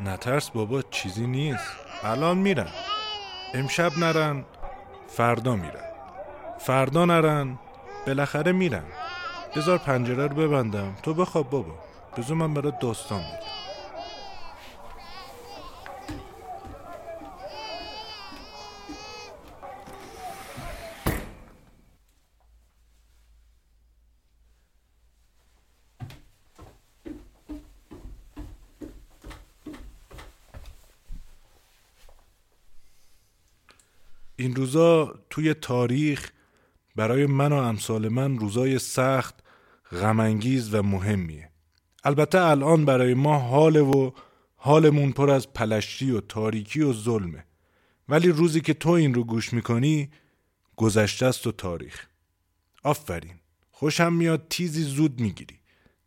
نترس بابا چیزی نیست. الان میرن. امشب نرن. فردا میرن. فردا نرن. بالاخره میرن. بذار پنجره رو ببندم. تو بخواب بابا. بذار من برات داستان میگم این روزا توی تاریخ برای من و امثال من روزای سخت غمانگیز و مهمیه. البته الان برای ما حال و حالمون پر از پلشتی و تاریکی و ظلمه. ولی روزی که تو این رو گوش می‌کنی گذشته است و تاریخ. آفرین. خوشم میاد تیزی زود می‌گیری.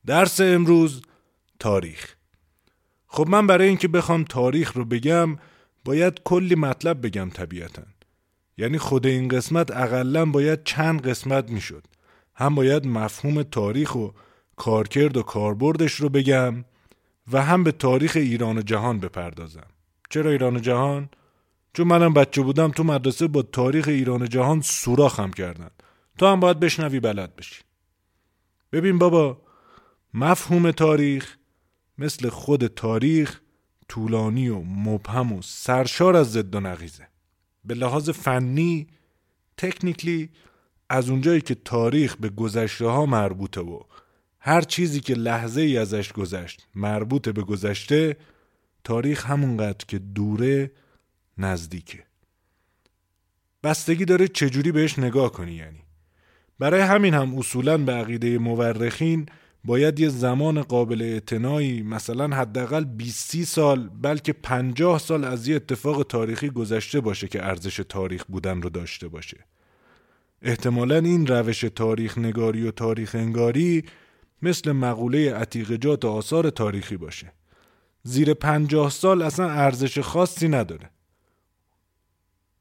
درس امروز تاریخ. خب من برای اینکه بخوام تاریخ رو بگم باید کلی مطلب بگم طبیعتا. یعنی خود این قسمت اقلا باید چند قسمت می‌شد. هم باید مفهوم تاریخ و کارکرد و کاربردش رو بگم و هم به تاریخ ایران و جهان بپردازم. چرا ایران و جهان؟ چون منم بچه بودم تو مدرسه با تاریخ ایران و جهان سوراخم کردن. تو هم باید بشنوی بلد بشی. ببین بابا مفهوم تاریخ مثل خود تاریخ طولانی و مبهم و سرشار از ضد و نقیزه. به لحاظ فنی تکنیکلی از اونجایی که تاریخ به گذشته ها مربوطه و هر چیزی که لحظه ای ازش گذشت مربوط به گذشته تاریخ همونقدر که دوره نزدیکه. بستگی داره چجوری بهش نگاه کنی یعنی؟ برای همین هم اصولا به عقیده مورخین باید یه زمان قابل اعتنایی مثلا حداقل 20 سال بلکه 50 سال از یه اتفاق تاریخی گذشته باشه که ارزش تاریخ بودن رو داشته باشه. احتمالا این روش تاریخ نگاری و تاریخ انگاری مثل مقوله عتیقجات و آثار تاریخی باشه. زیر پنجاه سال اصلا ارزش خاصی نداره.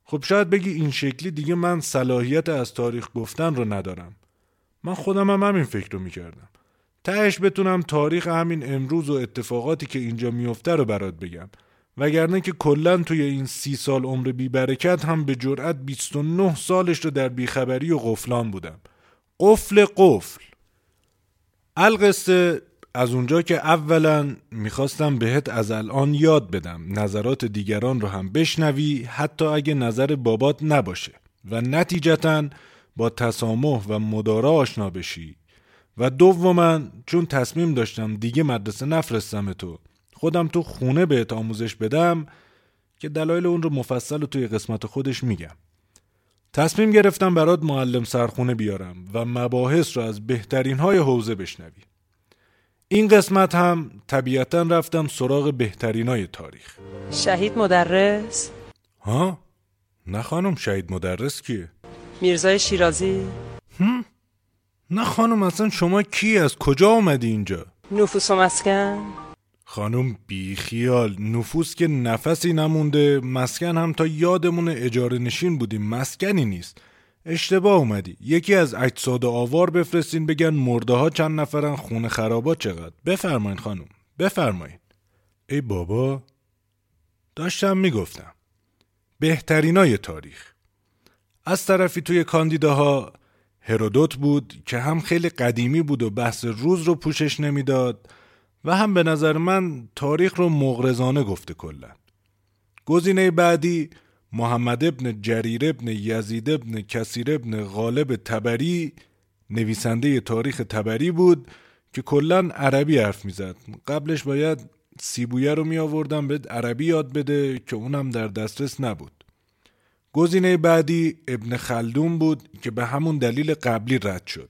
خب شاید بگی این شکلی دیگه من صلاحیت از تاریخ گفتن رو ندارم. من خودم هم همین فکر رو می‌کردم. تهش بتونم تاریخ همین امروز و اتفاقاتی که اینجا میفته رو برات بگم. وگرنه که کلا توی این سی سال عمر بی برکت هم به جرأت 29 سالش رو در بیخبری و قفلان بودم. قفل قفل. القصه از اونجا که اولا می‌خواستم بهت از الان یاد بدم. نظرات دیگران رو هم بشنوی حتی اگه نظر بابات نباشه. و نتیجتا با تسامح و مدارا آشنا بشی. و دوما چون تصمیم داشتم دیگه مدرسه نفرستم تو خودم تو خونه بهت آموزش بدم که دلایل اون رو مفصل و توی قسمت خودش میگم تصمیم گرفتم برات معلم سرخونه بیارم و مباحث رو از بهترین های حوزه بشنوی این قسمت هم طبیعتا رفتم سراغ بهترین های تاریخ شهید مدرس ها؟ نه خانم شهید مدرس کیه؟ میرزای شیرازی هم؟ نه خانم اصلا شما کی از کجا آمدی اینجا؟ نفوس و مسکن. خانم بیخیال. نفوس که نفسی نمونده. مسکن هم تا یادمون اجاره نشین بودیم. مسکنی نیست. اشتباه اومدی. یکی از اجساد آوار بفرستین بگن مرده ها چند نفرن خونه خرابات چقدر. بفرمایین خانم. بفرمایین. ای بابا داشتم می‌گفتم. بهترینای تاریخ. از طرفی توی کاندیداها هرودوت بود که هم خیلی قدیمی بود و بحث روز رو پوشش نمی‌داد و هم به نظر من تاریخ رو مغرزانه گفته کلا. گزینه بعدی محمد ابن جریر ابن یزید ابن کسیر ابن غالب تبری نویسنده تاریخ تبری بود که کلا عربی حرف می‌زد. قبلش باید سیبویه رو می آوردم به عربی یاد بده که اونم در دسترس نبود. گزینه بعدی ابن خلدون بود که به همون دلیل قبلی رد شد.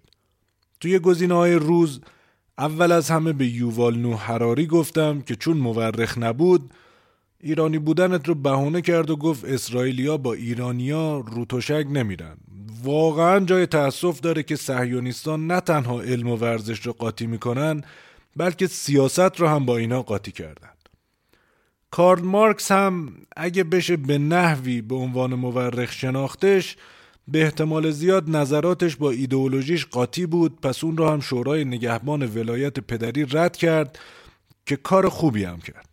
توی گزینه های روز اول از همه به یووال نو حراری گفتم که چون مورخ نبود ایرانی بودنت رو بهونه کرد و گفت اسرائیلیا با ایرانیا روتوشک نمیرن. واقعا جای تأسف داره که صهیونیستان نه تنها علم و ورزش رو قاطی می‌کنن بلکه سیاست رو هم با اینا قاطی کردن. کارل مارکس هم اگه بشه به نحوی به عنوان مورخ شناختش به احتمال زیاد نظراتش با ایدئولوژیش قاطی بود. پس اون رو هم شورای نگهبان ولایت پدری رد کرد که کار خوبی هم کرد.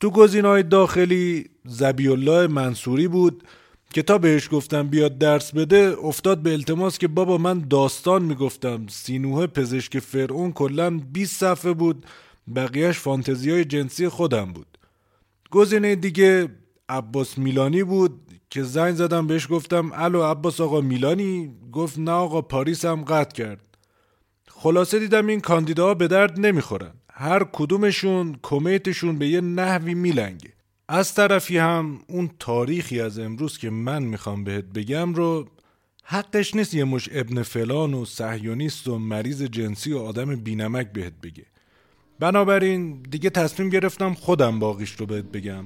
تو گزینه‌های داخلی زبی الله منصوری بود که تا بهش گفتم بیاد درس بده افتاد به التماس که بابا من داستان می‌گفتم. سینوه پزشک فرعون کلا 20 صفحه بود بقیهش فانتزی های جنسی خودم بود. گزینه دیگه عباس میلانی بود که زنگ زدم بهش گفتم الو عباس آقا میلانی؟ گفت نه آقا پاریس هم قطع کرد. خلاصه دیدم این کاندیداها به درد نمی‌خورن. هر کدومشون کمیتشون به یه نحوی میلنگه. از طرفی هم اون تاریخی از امروز که من می‌خوام بهت بگم رو حقش نیست یه مش ابن فلان و صهیونیست و مریض جنسی و آدم بینمک بهت بگه. بنابراین دیگه تصمیم گرفتم خودم باقیش رو بهت بگم.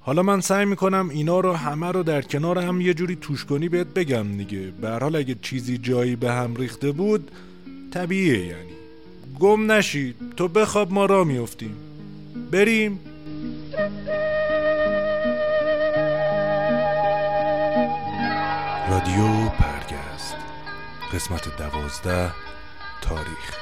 حالا من سعی می‌کنم اینا رو همه رو در کنار هم یه جوری توش کنی بهت بگم دیگه. به حال اگه چیزی جایی به هم ریخته بود طبیعیه یعنی. گم نشید تو بخواب ما را میفتیم بریم. رادیو پرگست. قسمت دوازده تاریخ.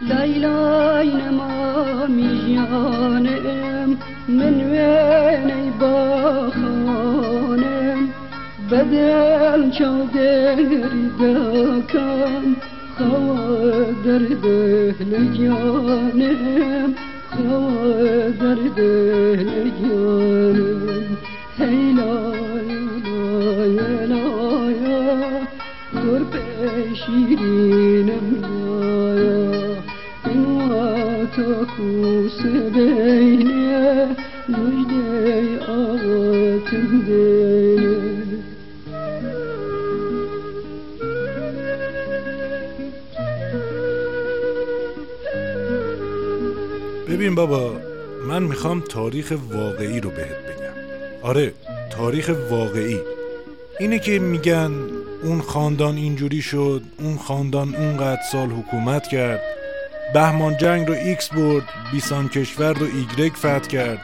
لای نما میانم من وینی با خانم بدل چودری دکم خواه درده لجانم درده لجانم هی لای لای لای پیشیرینم لایا این وقت کوس بینه مجده دینه ببین بابا من می‌خوام تاریخ واقعی رو بهت بگم. آره تاریخ واقعی. اینه که میگن اون خاندان اینجوری شد اون خاندان اونقدر سال حکومت کرد. بهمان جنگ رو ایکس برد بیسار کشور رو ایگرگ فتح کرد.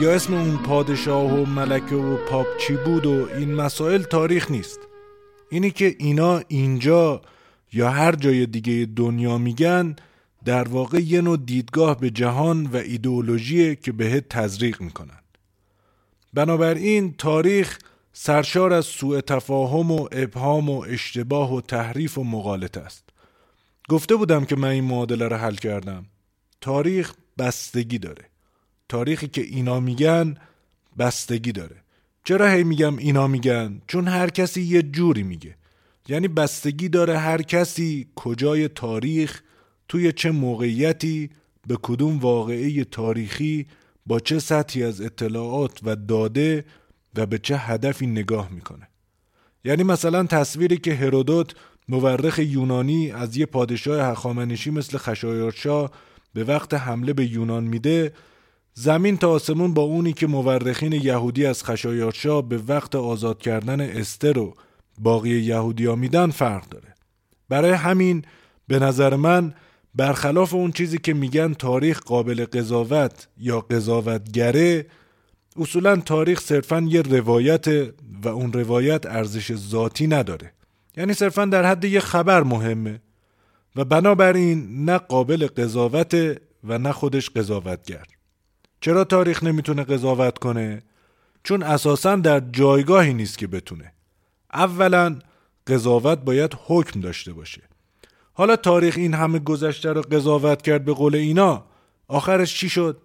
یا اسم اون پادشاه و ملکه و پاپ چی بود و این مسائل تاریخ نیست. اینی که اینا اینجا یا هر جای دیگه دنیا میگن در واقع یه نوع دیدگاه به جهان و ایدئولوژی که بهت تزریق می‌کنن. بنابراین تاریخ سرشار از سوء تفاهم و ابهام و اشتباه و تحریف و مغالطه است. گفته بودم که من این معادله رو حل کردم. تاریخ بستگی داره. تاریخی که اینا میگن بستگی داره. چرا هی میگم اینا میگن؟ چون هر کسی یه جوری میگه. یعنی بستگی داره هر کسی کجای تاریخ توی چه موقعیتی به کدوم واقعه تاریخی با چه سطحی از اطلاعات و داده و به چه هدفی نگاه می‌کنه. یعنی مثلا تصویری که هرودوت مورخ یونانی از یه پادشاه هخامنشی مثل خشایارشا به وقت حمله به یونان میده زمین تا آسمون با اونی که مورخین یهودی از خشایارشا به وقت آزاد کردن استر و باقی یهودیا میدن فرق داره. برای همین به نظر من برخلاف اون چیزی که میگن تاریخ قابل قضاوت یا قضاوتگره اصولا تاریخ صرفا یه روایت و اون روایت ارزش ذاتی نداره. یعنی صرفا در حد یه خبر مهمه. و بنابراین نه قابل قضاوت و نه خودش قضاوتگر. چرا تاریخ نمی‌تونه قضاوت کنه؟ چون اساسا در جایگاهی نیست که بتونه. اولا قضاوت باید حکم داشته باشه. حالا تاریخ این همه گذشته رو قضاوت کرد به قول اینا. آخرش چی شد؟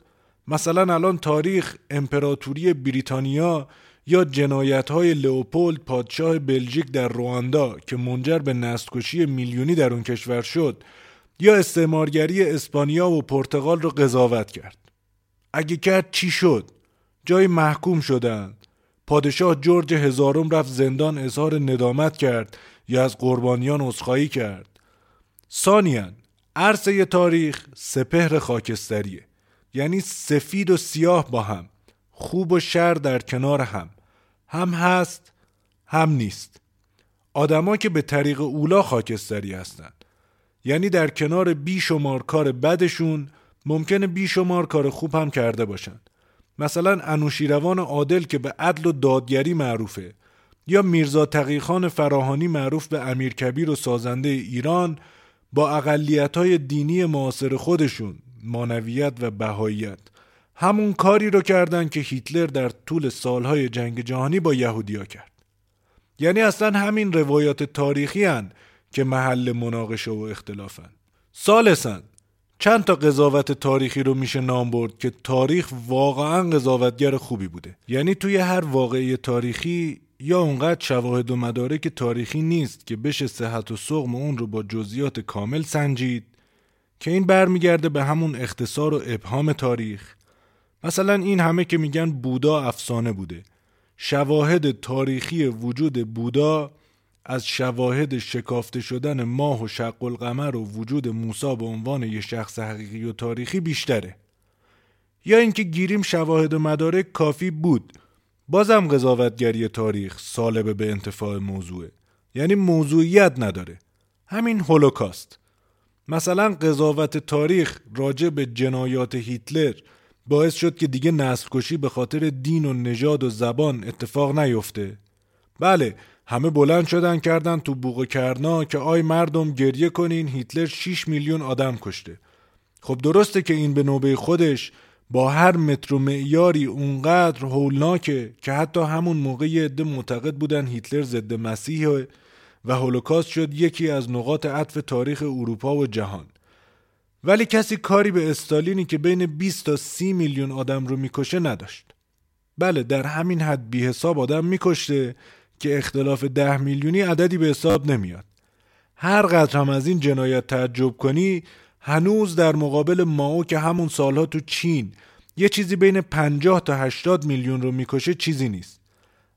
مثلا الان تاریخ امپراتوری بریتانیا یا جنایت های لئوپولد پادشاه بلژیک در رواندا که منجر به نستکشی میلیونی در اون کشور شد یا استعمارگری اسپانیا و پرتغال رو قضاوت کرد. اگه کرد چی شد؟ جای محکوم شدن پادشاه جورج هزارم رفت زندان اظهار ندامت کرد یا از قربانیان عذرخواهی کرد. ثانیا عرصه تاریخ سپهر خاکستریه. یعنی سفید و سیاه با هم خوب و شر در کنار هم. هم هست هم نیست. آدما که به طریق اولا خاکستری هستند یعنی در کنار بیشمار کار بدشون ممکنه بیشمار کار خوب هم کرده باشند مثلا انوشیروان عادل که به عدل و دادگری معروفه یا میرزا تقیخان فراهانی معروف به امیر کبیر و سازنده ایران با اقلیت های دینی معاصر خودشون مانویت و بهاییت. همون کاری رو کردن که هیتلر در طول سالهای جنگ جهانی با یهودیا کرد. یعنی اصلا همین روایات تاریخی که محل مناقشه و اختلافن. سالسن چند تا قضاوت تاریخی رو میشه نام برد که تاریخ واقعا قضاوتگر خوبی بوده. یعنی توی هر واقعی تاریخی یا اونقدر شواهد و مدارک تاریخی نیست که بشه صحت و سقم اون رو با جزئیات کامل سنجید که این برمیگرده به همون اختصار و ابهام تاریخ. مثلا این همه که میگن بودا افسانه بوده. شواهد تاریخی وجود بودا از شواهد شکافته شدن ماه و شق القمر و وجود موسی به عنوان یه شخص حقیقی و تاریخی بیشتره. یا اینکه گیریم شواهد و مدارک کافی بود. بازم قضاوتگری تاریخ سالبه به انتفاع موضوعه یعنی موضوعیت نداره. همین هولوکاست. مثلا قضاوت تاریخ راجع به جنایات هیتلر باعث شد که دیگه نسل کشی به خاطر دین و نژاد و زبان اتفاق نیفته. بله همه بلند شدن کردن تو بوق کرنا که آی مردم گریه کنین هیتلر 6 میلیون آدم کشته. خب درسته که این به نوبه خودش با هر متر و معیاری اونقدر هولناکه که حتی همون موقع عده معتقد بودن هیتلر ضد مسیح و هولوکاست شد یکی از نقاط عطف تاریخ اروپا و جهان. ولی کسی کاری به استالینی که بین 20 تا 30 میلیون آدم رو می‌کشه نداشت. بله در همین حد بی حساب آدم میکشته که اختلاف ده میلیونی عددی به حساب نمیاد. هر قدر هم از این جنایت تعجب کنی هنوز در مقابل ماو که همون سالها تو چین یه چیزی بین 50 تا 80 میلیون رو می‌کشه چیزی نیست.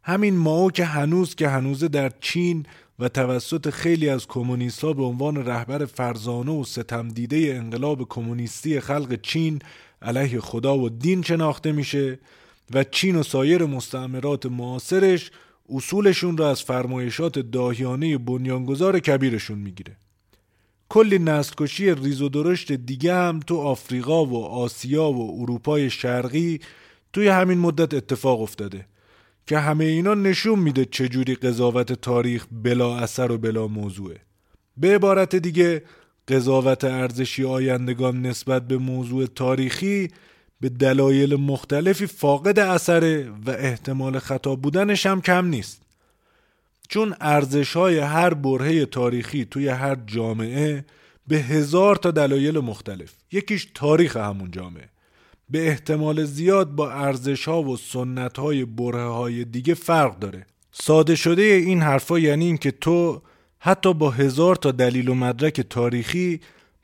همین ماو که هنوز که هنوزه در چین و توسط خیلی از کمونیست ها به عنوان رهبر فرزانه و ستم دیده انقلاب کمونیستی خلق چین علیه خدا و دین شناخته میشه و چین و سایر مستعمرات معاصرش اصولشون را از فرمایشات داهیانه بنیانگذار کبیرشون می‌گیره. کلی نسل کشی ریز و درشت دیگه هم تو آفریقا و آسیا و اروپای شرقی توی همین مدت اتفاق افتاده. که همه اینا نشون میده چجوری قضاوت تاریخ بلا اثر و بلا موضوعه. به عبارت دیگه قضاوت ارزشی آیندگان نسبت به موضوع تاریخی به دلایل مختلفی فاقد اثره و احتمال خطا بودنش هم کم نیست. چون ارزش های هر برهه تاریخی توی هر جامعه به هزار تا دلایل مختلف. یکیش تاریخ همون جامعه. به احتمال زیاد با ارزش ها و سنت های بره های دیگه فرق داره. ساده شده این حرفا یعنی این که تو حتی با هزار تا دلیل و مدرک تاریخی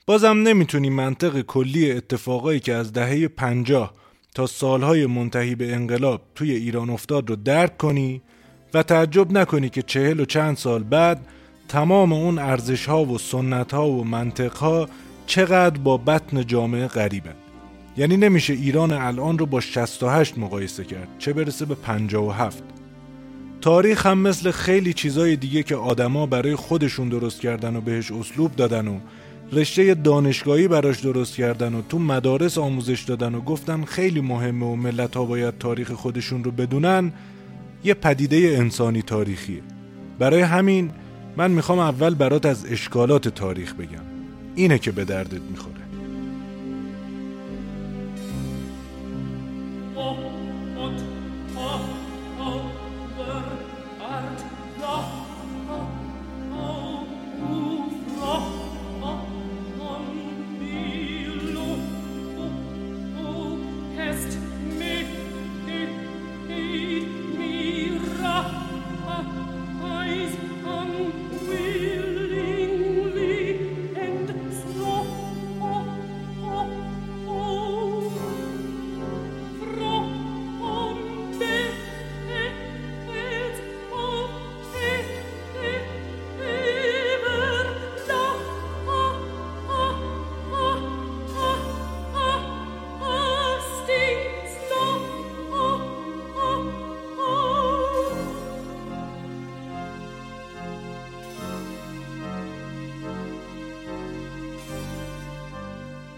بازم نمی‌تونی منطق کلی اتفاقایی که از دهه پنجاه تا سالهای منتهی به انقلاب توی ایران افتاد رو درک کنی و تعجب نکنی که چهل و چند سال بعد تمام اون ارزش ها و سنت ها و منطق ها چقدر با بطن جامعه غریبن. یعنی نمیشه ایران الان رو با 68 مقایسه کرد چه برسه به 57 تاریخ هم مثل خیلی چیزای دیگه که آدما برای خودشون درست کردن و بهش اسلوب دادن و رشته دانشگاهی براش درست کردن و تو مدارس آموزش دادن و گفتن خیلی مهمه و ملت ها باید تاریخ خودشون رو بدونن یه پدیده انسانی تاریخیه. برای همین من می‌خوام اول برات از اشکالات تاریخ بگم. اینه که به دردت می‌خوره.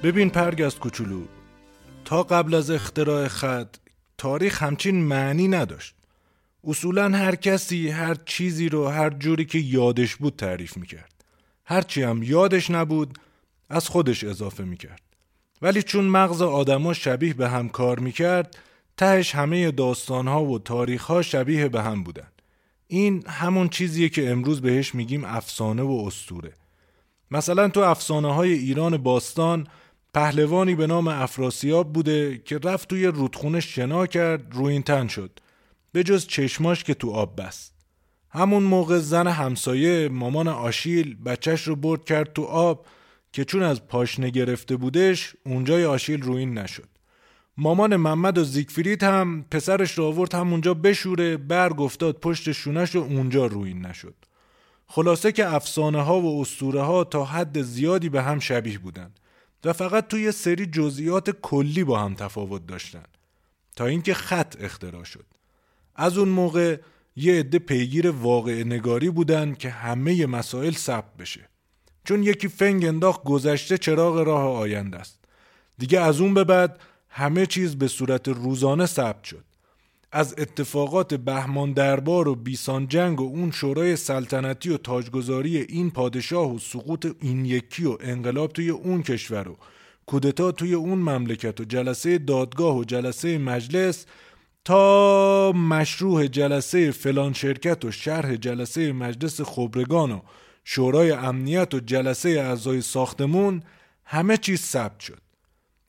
ببین پرگست کوچولو تا قبل از اختراع خط تاریخ همچین معنی نداشت. اصولا هر کسی هر چیزی رو هر جوری که یادش بود تعریف می‌کرد. هرچی هم یادش نبود از خودش اضافه می‌کرد. ولی چون مغز آدما شبیه به هم کار می‌کرد تهش همه داستانها و تاریخها شبیه به هم بودن. این همون چیزیه که امروز بهش میگیم افسانه و استوره. مثلا تو افسانه های ایران باستان پهلوانی به نام افراسیاب بوده که رفت توی رودخونه شنا کرد روی تن شد. به جز چشماش که تو آب بست. همون موقع زن همسایه مامان آشیل بچهش رو برد کرد تو آب که چون از پاشنه گرفته بودش اونجای آشیل روین نشد. مامان محمد و زیگفرید هم پسرش رو آورد همونجا بشوره برگ افتاد پشت شونش و اونجا روین نشد. خلاصه که افسانه ها و اسطوره ها تا حد زیادی به هم شبیه بودن. و فقط توی سری جزئیات کلی با هم تفاوت داشتن. تا اینکه خط اختراع شد. از اون موقع یه عده پیگیر واقع نگاری بودن که همه مسائل ثبت بشه. چون یکی فنگ انداخت گذشته چراغ راه آینده است. دیگه از اون به بعد همه چیز به صورت روزانه ثبت شد. از اتفاقات بهمان دربار و بیسان جنگ و اون شورای سلطنتی و تاجگذاری این پادشاه و سقوط این یکی و انقلاب توی اون کشور و کودتا توی اون مملکت و جلسه دادگاه و جلسه مجلس تا مشروع جلسه فلان شرکت و شرح جلسه مجلس خبرگان و شورای امنیت و جلسه اعضای ساختمون همه چیز ثبت شد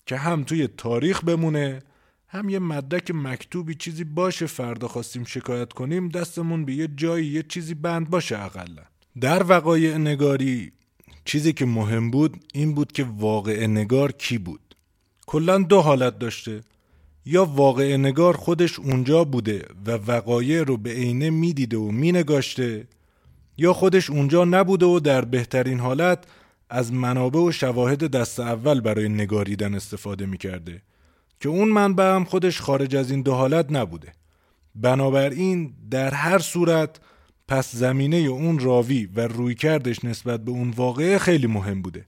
که هم توی تاریخ بمونه هم یه مدرک مکتوبی چیزی باشه فردا خواستیم شکایت کنیم دستمون به یه جایی یه چیزی بند باشه اقلا. در وقایع نگاری چیزی که مهم بود این بود که واقع نگار کی بود؟ کلا دو حالت داشته. یا واقع نگار خودش اونجا بوده و وقایع رو به عینه می‌دیده و مینگاشته یا خودش اونجا نبوده و در بهترین حالت از منابع و شواهد دست اول برای نگاریدن استفاده می‌کرده. که اون منبع هم خودش خارج از این دو حالت نبوده. بنابراین در هر صورت پس زمینه اون راوی و روی کردش نسبت به اون واقعه خیلی مهم بوده.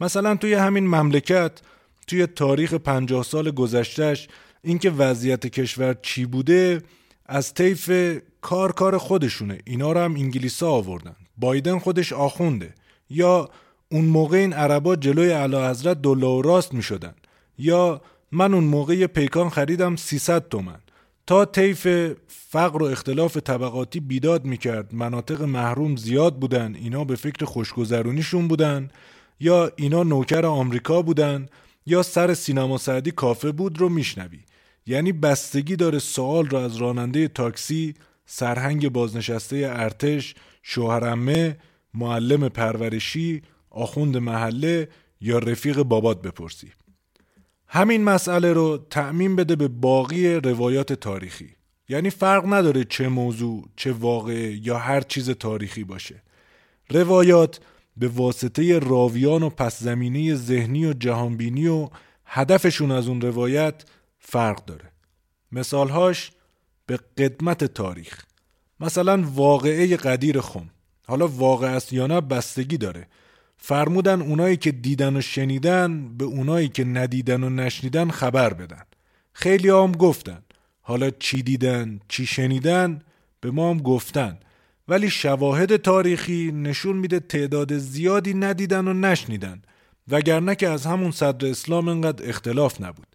مثلا توی همین مملکت توی تاریخ پنجاه سال گذشتهش اینکه وضعیت کشور چی بوده از طیف کار کار خودشونه. اینا رو هم انگلیسا آوردن. بایدن خودش آخونده. یا اون موقع این عربا جلوی علا حضرت دلا راست می شدن یا من اون موقع پیکان خریدم 300 تومن. تا طیف فقر و اختلاف طبقاتی بیداد می‌کرد. مناطق محروم زیاد بودن. اینا به فکر خوشگذرونیشون بودن. یا اینا نوکر آمریکا بودن. یا سر سینما سعدی کافه بود رو میشنوی. یعنی بستگی داره سوال رو از راننده تاکسی سرهنگ بازنشسته ارتش شوهرمه معلم پرورشی آخوند محله یا رفیق بابات بپرسی. همین مسئله رو تعمین بده به باقی روایات تاریخی. یعنی فرق نداره چه موضوع چه واقعه یا هر چیز تاریخی باشه. روایات به واسطه راویان و پس زمینه ذهنی و جهانبینی و هدفشون از اون روایت فرق داره. مثالهاش به قدمت تاریخ. مثلا واقعه قدیر خم. حالا واقع است یا نه بستگی داره. فرمودن اونایی که دیدن و شنیدن به اونایی که ندیدن و نشنیدن خبر بدن. خیلی هم گفتن. حالا چی دیدن چی شنیدن به ما هم گفتن. ولی شواهد تاریخی نشون میده تعداد زیادی ندیدن و نشنیدن. وگرنه که از همون صدر اسلام انقدر اختلاف نبود.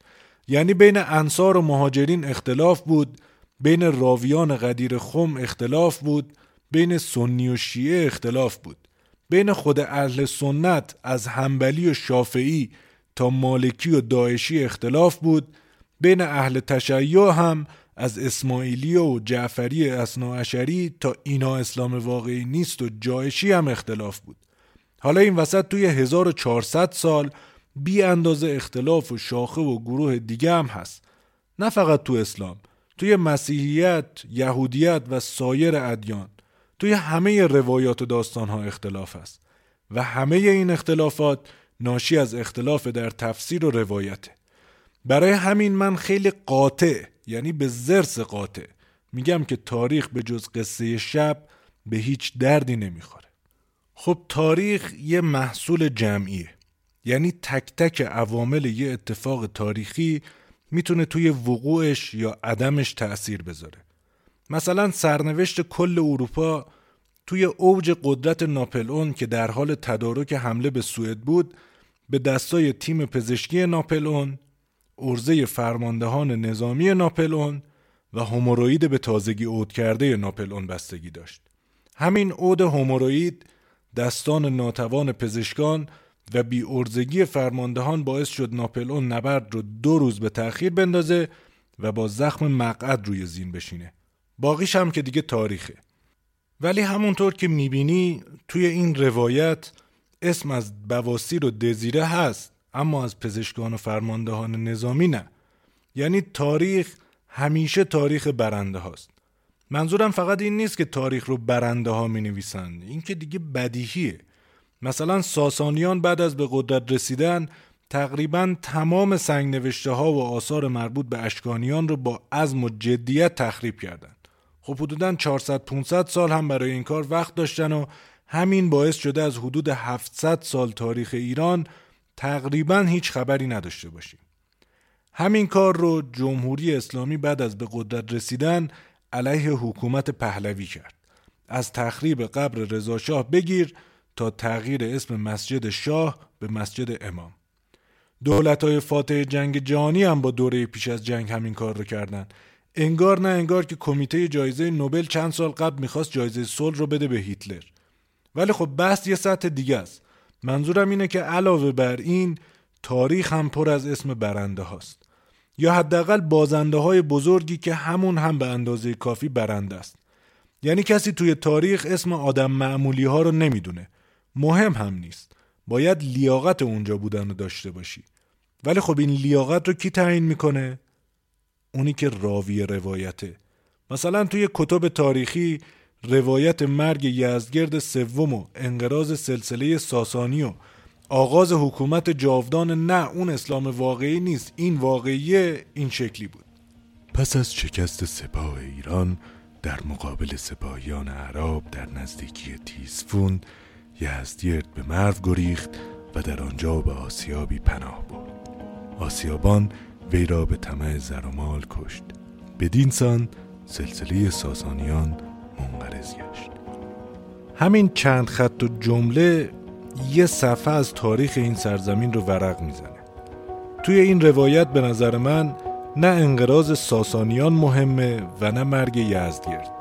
یعنی بین انصار و مهاجرین اختلاف بود بین راویان قدیر خم اختلاف بود بین سنی و شیعه اختلاف بود. بین خود اهل سنت از همبلی و شافعی تا مالکی و داعشی اختلاف بود بین اهل تشیع هم از اسماعیلی و جعفری اصناعشری تا اینا اسلام واقعی نیست و جایشی هم اختلاف بود. حالا این وسط توی 1400 سال بی اندازه اختلاف و شاخه و گروه دیگه هم هست. نه فقط تو اسلام توی مسیحیت، یهودیت و سایر ادیان. توی همه روایات و داستان ها اختلاف است و همه این اختلافات ناشی از اختلاف در تفسیر و روایته. برای همین من خیلی قاطع یعنی به زرس قاطع میگم که تاریخ به جز قصه شب به هیچ دردی نمی‌خوره. خب تاریخ یه محصول جمعیه یعنی تک تک عوامل یه اتفاق تاریخی می‌تونه توی وقوعش یا عدمش تأثیر بذاره. مثلا سرنوشت کل اروپا توی اوج قدرت ناپلئون که در حال تدارک حمله به سوئد بود به دستای تیم پزشکی ناپلئون ارزه فرماندهان نظامی ناپلئون و هموروید به تازگی عود کرده ناپلئون بستگی داشت. همین عود هموروید دستان ناتوان پزشکان و بی ارزگی فرماندهان باعث شد ناپلئون نبرد رو دو روز به تأخیر بندازه و با زخم مقعد روی زین بشینه. باقیش هم که دیگه تاریخه. ولی همونطور که می‌بینی توی این روایت اسم از بواسیر و دزیره هست اما از پزشکان و فرماندهان نظامی نه. یعنی تاریخ همیشه تاریخ برنده هاست. منظورم فقط این نیست که تاریخ رو برنده ها می نویسن این که دیگه بدیهیه. مثلا ساسانیان بعد از به قدرت رسیدن تقریبا تمام سنگ نوشته ها و آثار مربوط به اشکانیان رو با عزم و جدیت تخریب کردند. خب حدودا 400 500 سال هم برای این کار وقت داشتن و همین باعث شده از حدود 700 سال تاریخ ایران تقریبا هیچ خبری نداشته باشیم. همین کار رو جمهوری اسلامی بعد از به قدرت رسیدن علیه حکومت پهلوی کرد. از تخریب قبر رضاشاه بگیر تا تغییر اسم مسجد شاه به مسجد امام. دولت های فاتح جنگ جهانی هم با دوره پیش از جنگ همین کار رو کردن انگار نه انگار که کمیته جایزه نوبل چند سال قبل می‌خواست جایزه صلح رو بده به هیتلر. ولی خب بحث یه سطح دیگه است. منظورم اینه که علاوه بر این تاریخ هم پر از اسم برنده هاست. یا حداقل بازنده های بزرگی که همون هم به اندازه کافی برنده است. یعنی کسی توی تاریخ اسم آدم معمولی ها رو نمی‌دونه. مهم هم نیست. باید لیاقت اونجا بودن رو داشته باشی. ولی خب این لیاقت رو کی تعیین می‌کنه؟ اونی که راوی روایته. مثلا توی کتب تاریخی روایت مرگ یزدگرد سوم و انقراض سلسله ساسانی و آغاز حکومت جاودان نه اون اسلام واقعی نیست این واقعی این شکلی بود. پس از شکست سپاه ایران در مقابل سپاهیان عرب در نزدیکی تیسفون یزدگرد به مرو گریخت و در آنجا به آسیابی پناه برد. آسیابان وی را به طمع زر و مال کشت. بدین سان سلسله ساسانیان منقرض گشت. همین چند خط و جمله یه صفحه از تاریخ این سرزمین رو ورق می‌زنه. توی این روایت به نظر من نه انقراض ساسانیان مهمه و نه مرگ یزدگرد.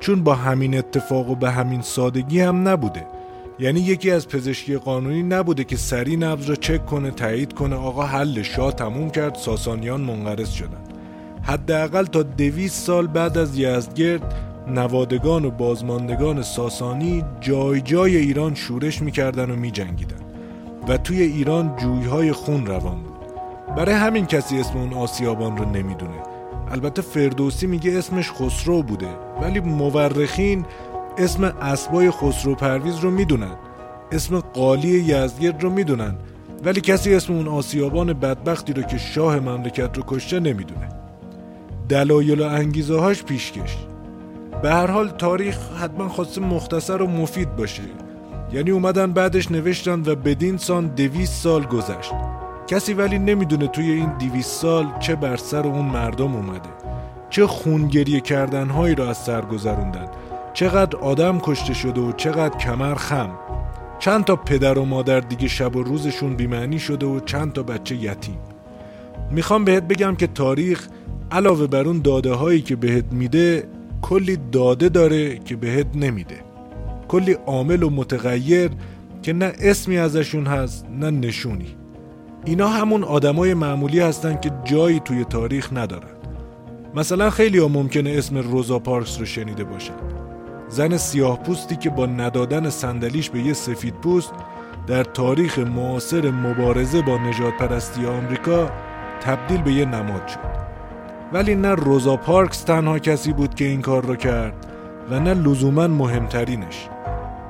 چون با همین اتفاق و به همین سادگی هم نبوده. یعنی یکی از پزشکی قانونی نبوده که سری نبض رو چک کنه تایید کنه. آقا حل شاه تموم کرد. ساسانیان منقرض شدن. حداقل تا دویست سال بعد از یزدگرد نوادگان و بازماندگان ساسانی جای جای ایران شورش می‌کردن و میجنگیدن. و توی ایران جویهای خون روان بود. برای همین کسی اسم اون آسیابان رو نمی‌دونه. البته فردوسی میگه اسمش خسرو بوده. ولی مورخین اسم اسبای خسرو پرویز رو می‌دونن. اسم قالی یزدگرد رو می‌دونن. ولی کسی اسم اون آسیابان بدبختی رو که شاه مملکت رو کشته نمی‌دونه. دلایل و انگیزه هاش پیشکش به هر حال تاریخ حتما خواسته مختصر و مفید باشه. یعنی اومدن بعدش نوشتن و بدین سان دویست سال گذشت. کسی ولی نمی‌دونه توی این دویست سال چه بر سر اون مردم اومده. چه خونگریه کردنهایی را از سر گذروندن. چقدر آدم کشته شده و چقدر کمر خم. چند تا پدر و مادر دیگه شب و روزشون بیمعنی شده و چند تا بچه یتیم. می‌خوام بهت بگم که تاریخ علاوه بر اون داده هایی که بهت میده کلی داده داره که بهت نمیده. کلی عامل و متغیر که نه اسمی ازشون هست نه نشونی. اینا همون آدمای معمولی هستن که جایی توی تاریخ ندارن. مثلا خیلی ها ممکنه اسم روزا پارکس رو شنیده باشن. زن سیاه پوستی که با ندادن صندلیش به یه سفید پوست در تاریخ معاصر مبارزه با نجات پرستی آمریکا تبدیل به یه نماد شد. ولی نه روزا پارکس تنها کسی بود که این کار رو کرد و نه لزوما مهمترینش.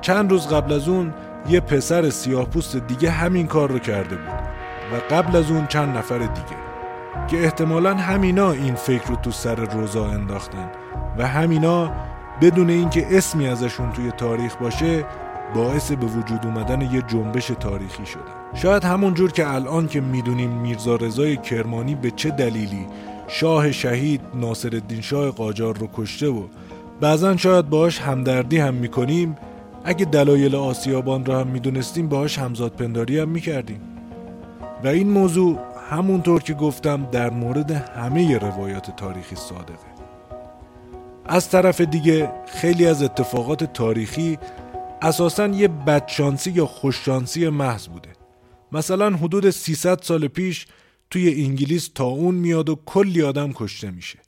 چند روز قبل از اون یه پسر سیاه پوست دیگه همین کار رو کرده بود و قبل از اون چند نفر دیگه که احتمالا همینا این فکر رو تو سر روزا انداختن و همینا بدون اینکه اسمی ازشون توی تاریخ باشه باعث به وجود اومدن یه جنبش تاریخی شدن. شاید همون جور که الان که می‌دونیم میرزا رضای کرمانی به چه دلیلی شاه شهید ناصرالدین شاه قاجار رو کشته و بعضا شاید باهاش همدردی هم می‌کنیم اگه دلایل آسیابان رو هم می‌دونستیم باهاش همزاد پنداری هم می‌کردیم. و این موضوع همونطور که گفتم در مورد همه روایات تاریخی صادقه. از طرف دیگه خیلی از اتفاقات تاریخی اساسا یه بدشانسی یا خوششانسی محض بوده. مثلا حدود 300 سال پیش توی انگلیس اون میاد و کلی آدم کشته میشه.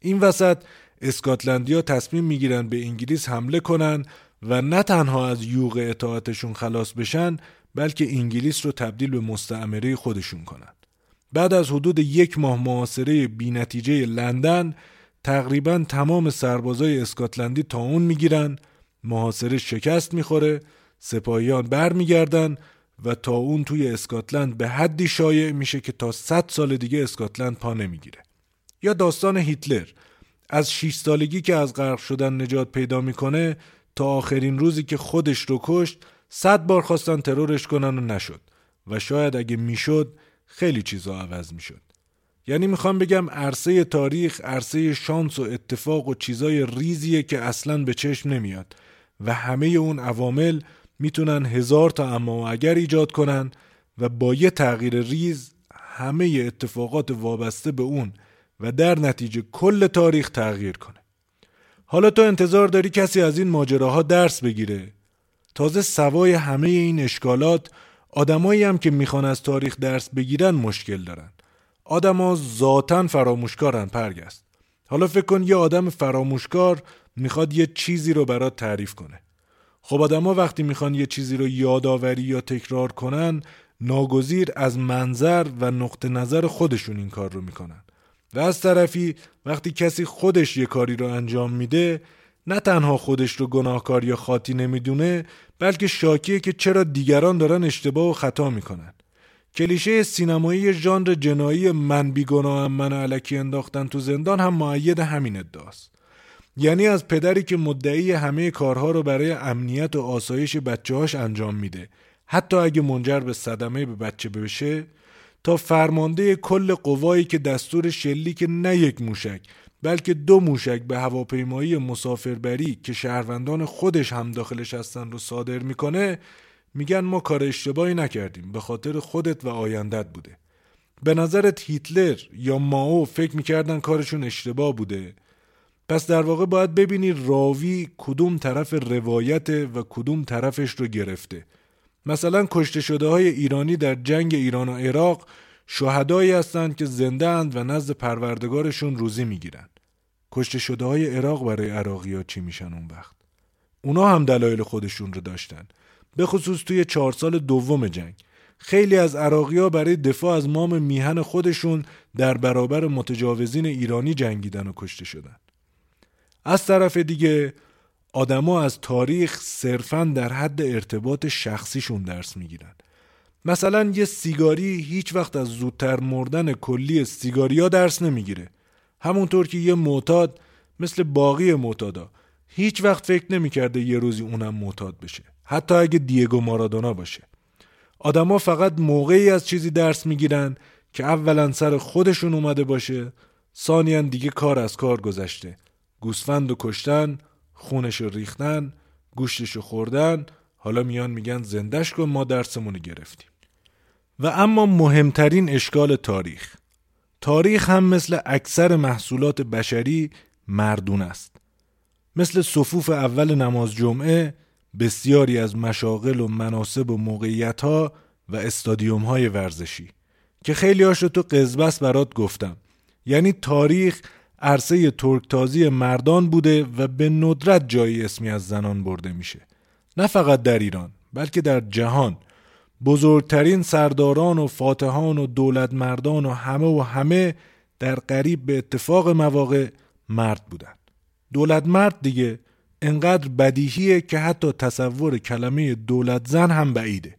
این وسط اسکاتلندیا تصمیم می‌گیرن به انگلیس حمله کنن و نه تنها از یوغ اطاعتشون خلاص بشن بلکه انگلیس رو تبدیل به مستعمره خودشون کنن. بعد از حدود یک ماه محاصره بینتیجه لندن تقریبا تمام سربازای اسکاتلندی تا اون می‌گیرن محاصره شکست می‌خوره سپاهیان برمیگردن و تا اون توی اسکاتلند به حدی شایع میشه که تا 100 سال دیگه اسکاتلند پا نمی‌گیره. یا داستان هیتلر. از 6 سالگی که از غرق شدن نجات پیدا می‌کنه تا آخرین روزی که خودش رو کشت صد بار خواستن ترورش کنن و نشد. و شاید اگه می‌شد خیلی چیزا عوض می‌شد. یعنی می‌خوام بگم عرصه تاریخ عرصه شانس و اتفاق و چیزای ریزیه که اصلا به چشم نمیاد. و همه اون عوامل می‌تونن هزار تا اما و اگر ایجاد کنن و با یه تغییر ریز همه اتفاقات وابسته به اون و در نتیجه کل تاریخ تغییر کنه. حالا تو انتظار داری کسی از این ماجراها درس بگیره؟ تازه سوای همه این اشکالات آدمایی هم که می‌خوان از تاریخ درس بگیرن مشکل دارن. آدما ذاتا فراموشکارن پرگست حالا فکر کن یه آدم فراموشکار می‌خواد یه چیزی رو برات تعریف کنه. خب آدما وقتی می‌خوان یه چیزی رو یادآوری یا تکرار کنن ناگزیر از منظر و نقطه نظر خودشون این کار رو می‌کنن. و از طرفی وقتی کسی خودش یه کاری رو انجام میده نه تنها خودش رو گناهکار یا خاطی نمی‌دونه بلکه شاکیه که چرا دیگران دارن اشتباه و خطا می‌کنن. کلیشه سینمایی ژانر جنایی من بیگناهم من علکی انداختن تو زندان هم معید همین ادعاست. یعنی از پدری که مدعی همه کارها رو برای امنیت و آسایش بچه‌هاش انجام میده. حتی اگه منجر به صدمه به بچه بشه تا فرمانده کل قوایی که دستور شلیک نه یک موشک بلکه دو موشک به هواپیمایی مسافربری که شهروندان خودش هم داخلش هستن رو صادر می‌کنه میگن ما کار اشتباهی نکردیم به خاطر خودت و آیندت بوده. به نظرت هیتلر یا ماو فکر می‌کردن کارشون اشتباه بوده؟ پس در واقع باید ببینی راوی کدوم طرف روایت و کدوم طرفش رو گرفته. مثلا کشته شده های ایرانی در جنگ ایران و عراق شهدایی هستند که زنده اند و نزد پروردگارشون روزی می‌گیرن کشته شده های عراق برای عراقی ها چی میشن اون وقت؟ اونا هم دلایل خودشون رو داشتن. به خصوص توی چهار سال دوم جنگ. خیلی از عراقی ها برای دفاع از مام میهن خودشون در برابر متجاوزین ایرانی جنگیدن و کشته شدن. از طرف دیگه آدما از تاریخ صرفا در حد ارتباط شخصیشون درس می‌گیرن. مثلا یه سیگاری هیچ وقت از زودتر مردن کلی سیگاریا درس نمی‌گیره. همونطور که یه معتاد مثل باقی معتادا هیچ وقت فکر نمی‌کرده یه روزی اونم معتاد بشه. حتی اگه دیگو مارادونا باشه. آدما فقط موقعی از چیزی درس می‌گیرن که اولا سر خودشون اومده باشه ثانیا دیگه کار از کار گذشته. گوسفند و کشتن خونش رو ریختن گوشتش خوردن حالا میان میگن زندش کن ما درسمون گرفتیم. و اما مهمترین اشکال تاریخ. تاریخ هم مثل اکثر محصولات بشری مردون است. مثل صفوف اول نماز جمعه بسیاری از مشاغل و مناسب و موقعیت ها و استادیوم های ورزشی که خیلی هاش تو قزبس برات گفتم. یعنی تاریخ عرصه ترکتازی مردان بوده و به ندرت جایی اسمی از زنان برده میشه. نه فقط در ایران بلکه در جهان. بزرگترین سرداران و فاتحان و دولت مردان و همه و همه در قریب به اتفاق مواقع مرد بودن. دولت مرد دیگه انقدر بدیهیه که حتی تصور کلمه دولت زن هم بعیده.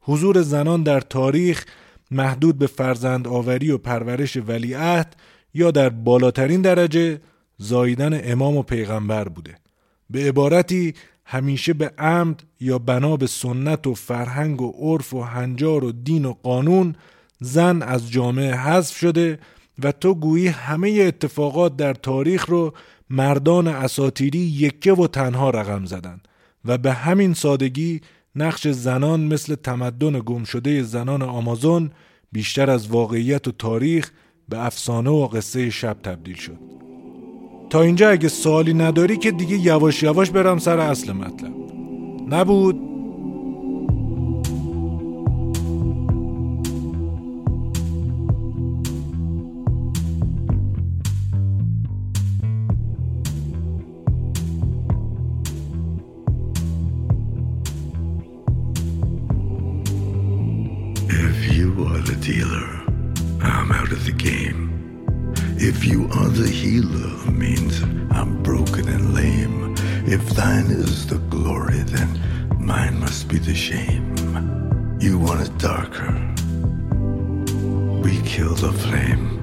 حضور زنان در تاریخ محدود به فرزند آوری و پرورش ولیعهد یا در بالاترین درجه زاییدن امام و پیغمبر بوده. به عبارتی همیشه به عمد یا بنا به سنت و فرهنگ و عرف و هنجار و دین و قانون زن از جامعه حذف شده و تو گویی همه اتفاقات در تاریخ رو مردان اساتیری یکه و تنها رقم زدن و به همین سادگی نقش زنان مثل تمدن گمشده زنان آمازون بیشتر از واقعیت و تاریخ به افسانه و قصه شب تبدیل شد. تا اینجا اگه سوالی نداری که دیگه یواش یواش برم سر اصل مطلب. نبود؟ The shame. You want it darker. We kill the flame.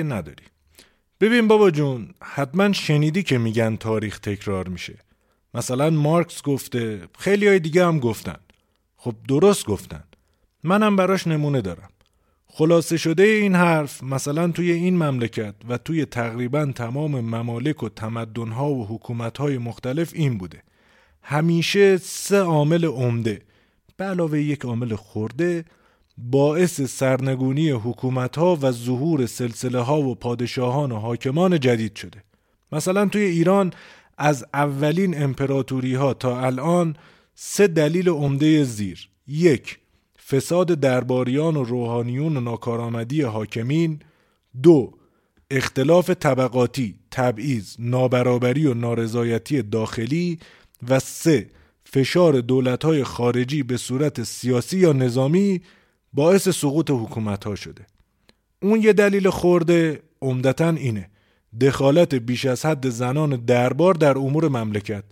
که نداری. ببین بابا جون حتما شنیدی که میگن تاریخ تکرار میشه. مثلا مارکس گفته خیلی های دیگه هم گفتن. خب درست گفتن. منم براش نمونه دارم. خلاصه شده این حرف مثلا توی این مملکت و توی تقریبا تمام ممالک و تمدنها و حکومتهای مختلف این بوده. همیشه سه عامل عمده. به علاوه یک عامل خورده باعث سرنگونی حکومت ها و ظهور سلسله ها و پادشاهان و حاکمان جدید شده. مثلا توی ایران از اولین امپراتوری ها تا الان سه دلیل عمده زیر. یک فساد درباریان و روحانیون و ناکارآمدی حاکمین. دو اختلاف طبقاتی تبعیض نابرابری و نارضایتی داخلی. و سه فشار دولت‌های خارجی به صورت سیاسی یا نظامی باعث سقوط حکومت ها شده. اون یه دلیل خورده عمدتا اینه. دخالت بیش از حد زنان دربار در امور مملکت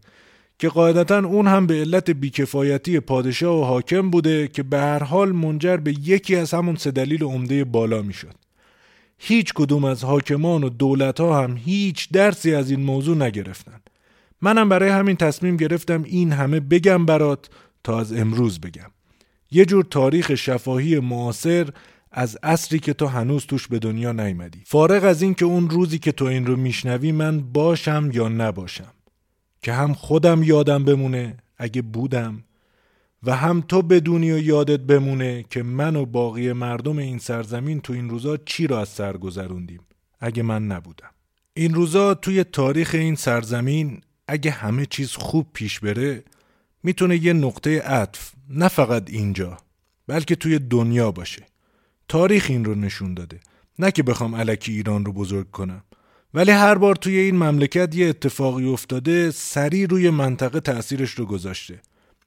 که قاعدتا اون هم به علت بیکفایتی پادشاه و حاکم بوده که به هر حال منجر به یکی از همون سه دلیل عمده بالا می‌شد. هیچ کدوم از حاکمان و دولت ها هم هیچ درسی از این موضوع نگرفتن. منم برای همین تصمیم گرفتم این همه بگم برات تا از امروز بگم. یه جور تاریخ شفاهی معاصر از عصری که تو هنوز توش به دنیا نیومدی. فارغ از این که اون روزی که تو این رو میشنوی من باشم یا نباشم. که هم خودم یادم بمونه اگه بودم و هم تو بدونی و یادت بمونه که من و باقی مردم این سرزمین تو این روزا چی را از سر گذروندیم اگه من نبودم. این روزا توی تاریخ این سرزمین اگه همه چیز خوب پیش بره می‌تونه یه نقطه عطف نه فقط اینجا بلکه توی دنیا باشه. تاریخ این رو نشون داده. نه که بخوام علکی ایران رو بزرگ کنم. ولی هر بار توی این مملکت یه اتفاقی افتاده سریع روی منطقه تأثیرش رو گذاشته.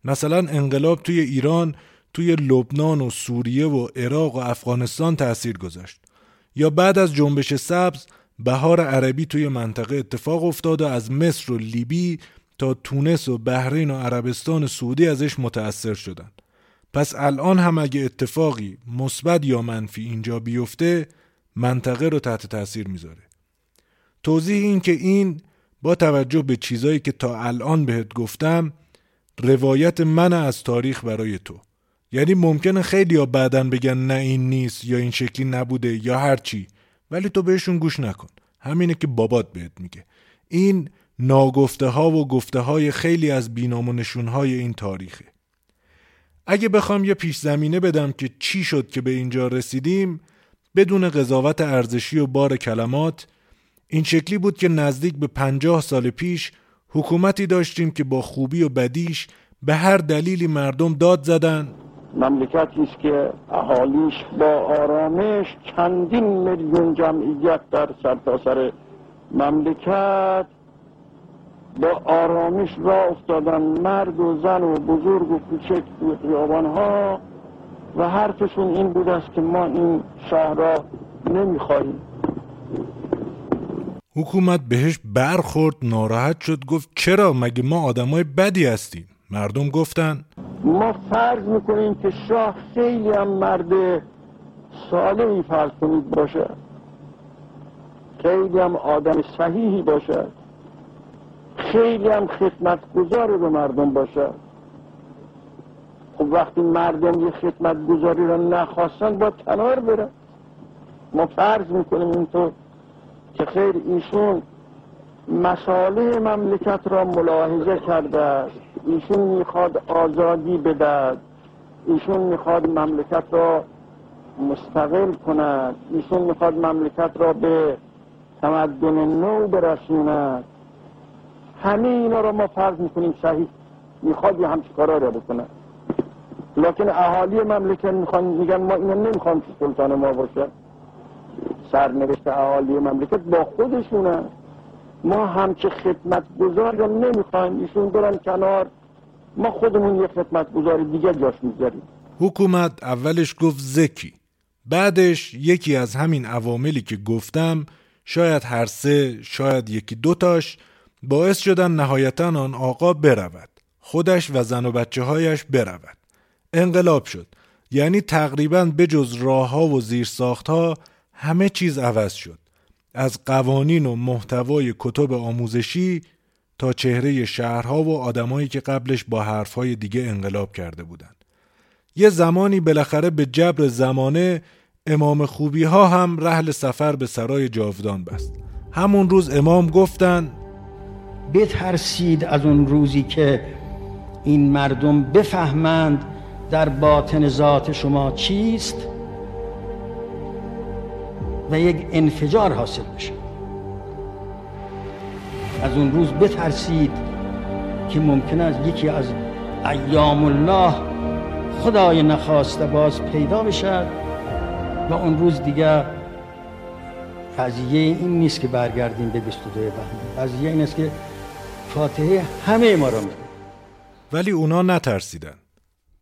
مثلا انقلاب توی ایران توی لبنان و سوریه و عراق و افغانستان تأثیر گذاشت. یا بعد از جنبش سبز بهار عربی توی منطقه اتفاق افتاد و از مصر و لیبی تا تونس و بحرین و عربستان سعودی ازش متأثر شدن. پس الان هم اگه اتفاقی مثبت یا منفی اینجا بیفته منطقه رو تحت تاثیر می‌ذاره. توضیح این که این با توجه به چیزایی که تا الان بهت گفتم روایت من از تاریخ برای تو. یعنی ممکنه خیلی یا بعدن بگن نه این نیست یا این شکلی نبوده یا هرچی ولی تو بهشون گوش نکن. همینه که بابات بهت میگه. این ناگفته ها و گفته های خیلی از بینام و نشون های این تاریخه. اگه بخوام یه پیش زمینه بدم که چی شد که به اینجا رسیدیم بدون قضاوت ارزشی و بار کلمات این شکلی بود که نزدیک به پنجاه سال پیش حکومتی داشتیم که با خوبی و بدیش به هر دلیلی مردم داد زدن. مملکتی است که اهالیش با آرامش چندین میلیون جمعیت در سرتاسر مملکت با آرامش را افتادن مرد و زن و بزرگ و کوچک توی خیابانها و حرفشون این بود است که ما این شهر را نمی‌خواهیم. حکومت بهش برخورد ناراحت شد گفت چرا؟ مگه ما آدمای بدی هستیم؟ مردم گفتن ما فرض می‌کنیم که شاه خیلی هم مرد صالحی فرض کنید باشد خیلی هم آدم صحیحی باشد خیلی هم خدمتگزار به مردم باشد خب وقتی مردم یه خدمتگزاری را نخواستن با کنار برن ما فرض می‌کنیم اینطور که خیر ایشون مساله مملکت را ملاحظه کرده است ایشون می‌خواد آزادی بدهد ایشون می‌خواد مملکت را مستقل کند ایشون می‌خواد مملکت را به تمدن نو برسوند همه اینا را ما فرض می‌کنیم صحیح. می‌خواد یه همچه کارا را بکنه. لکن اهالی مملکت می‌خوان میگن ما اینا نمی‌خوام که سلطان ما باشه. سرنوشت اهالی مملکت با خودشونه. ما همچه خدمت گذار را نمی‌خوایم. ایشون برن کنار. ما خودمون یه خدمت گذار دیگه جاش می‌ذاریم حکومت اولش گفت زکی. بعدش یکی از همین عواملی که گفتم شاید هر سه شاید یکی دوتاش باعث شدن نهایتا آن آقا برود خودش و زن و بچه هایش برود انقلاب شد یعنی تقریبا بجز راه ها و زیر ها همه چیز عوض شد از قوانین و محتوای کتب آموزشی تا چهره شهرها و آدمایی که قبلش با حرفهای دیگه انقلاب کرده بودند. یه زمانی بالاخره به جبر زمانه امام خوبی ها هم رحل سفر به سرای جاودان بست. همون روز امام گفتن بترسید از اون روزی که این مردم بفهمند در باطن ذات شما چیست و یک انفجار حاصل بشه. از اون روز بترسید که ممکن است یکی از ایام الله خدای نخواسته باز پیدا بشد و اون روز دیگه قضیه این نیست که برگردیم به 22 بهمن. قضیه این است که فاتحه همه ما رو ولی اونا نترسیدن.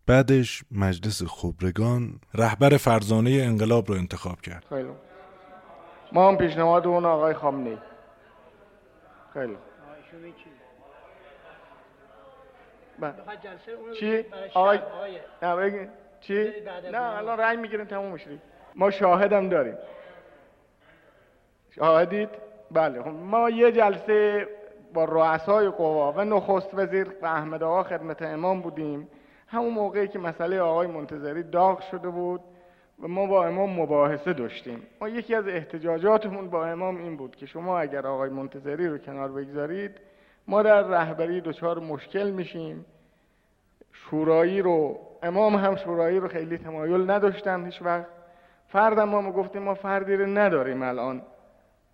بعدش مجلس خبرگان رهبر فرزانه انقلاب رو انتخاب کرد. خیلی ما هم پیشنهاد اون آقای خامنه‌ای. خیلی بله. چی؟ آقای نه بگی چی؟ نه الان رأی می‌گیریم تموم میشه. ما شاهدم داریم. شاهدید؟ بله. خب ما یه جلسه با رؤسای قوا و نخست وزیر و احمد آقا خدمت امام بودیم. همون موقعی که مسئله آقای منتظری داغ شده بود و ما با امام مباحثه داشتیم. ما یکی از احتجاجاتمون با امام این بود که شما اگر آقای منتظری رو کنار بگذارید ما در رهبری دچار مشکل میشیم. شورایی رو امام هم شورایی رو خیلی تمایل نداشتن هیچ وقت. فردم ما گفتیم ما فردی رو نداریم الان.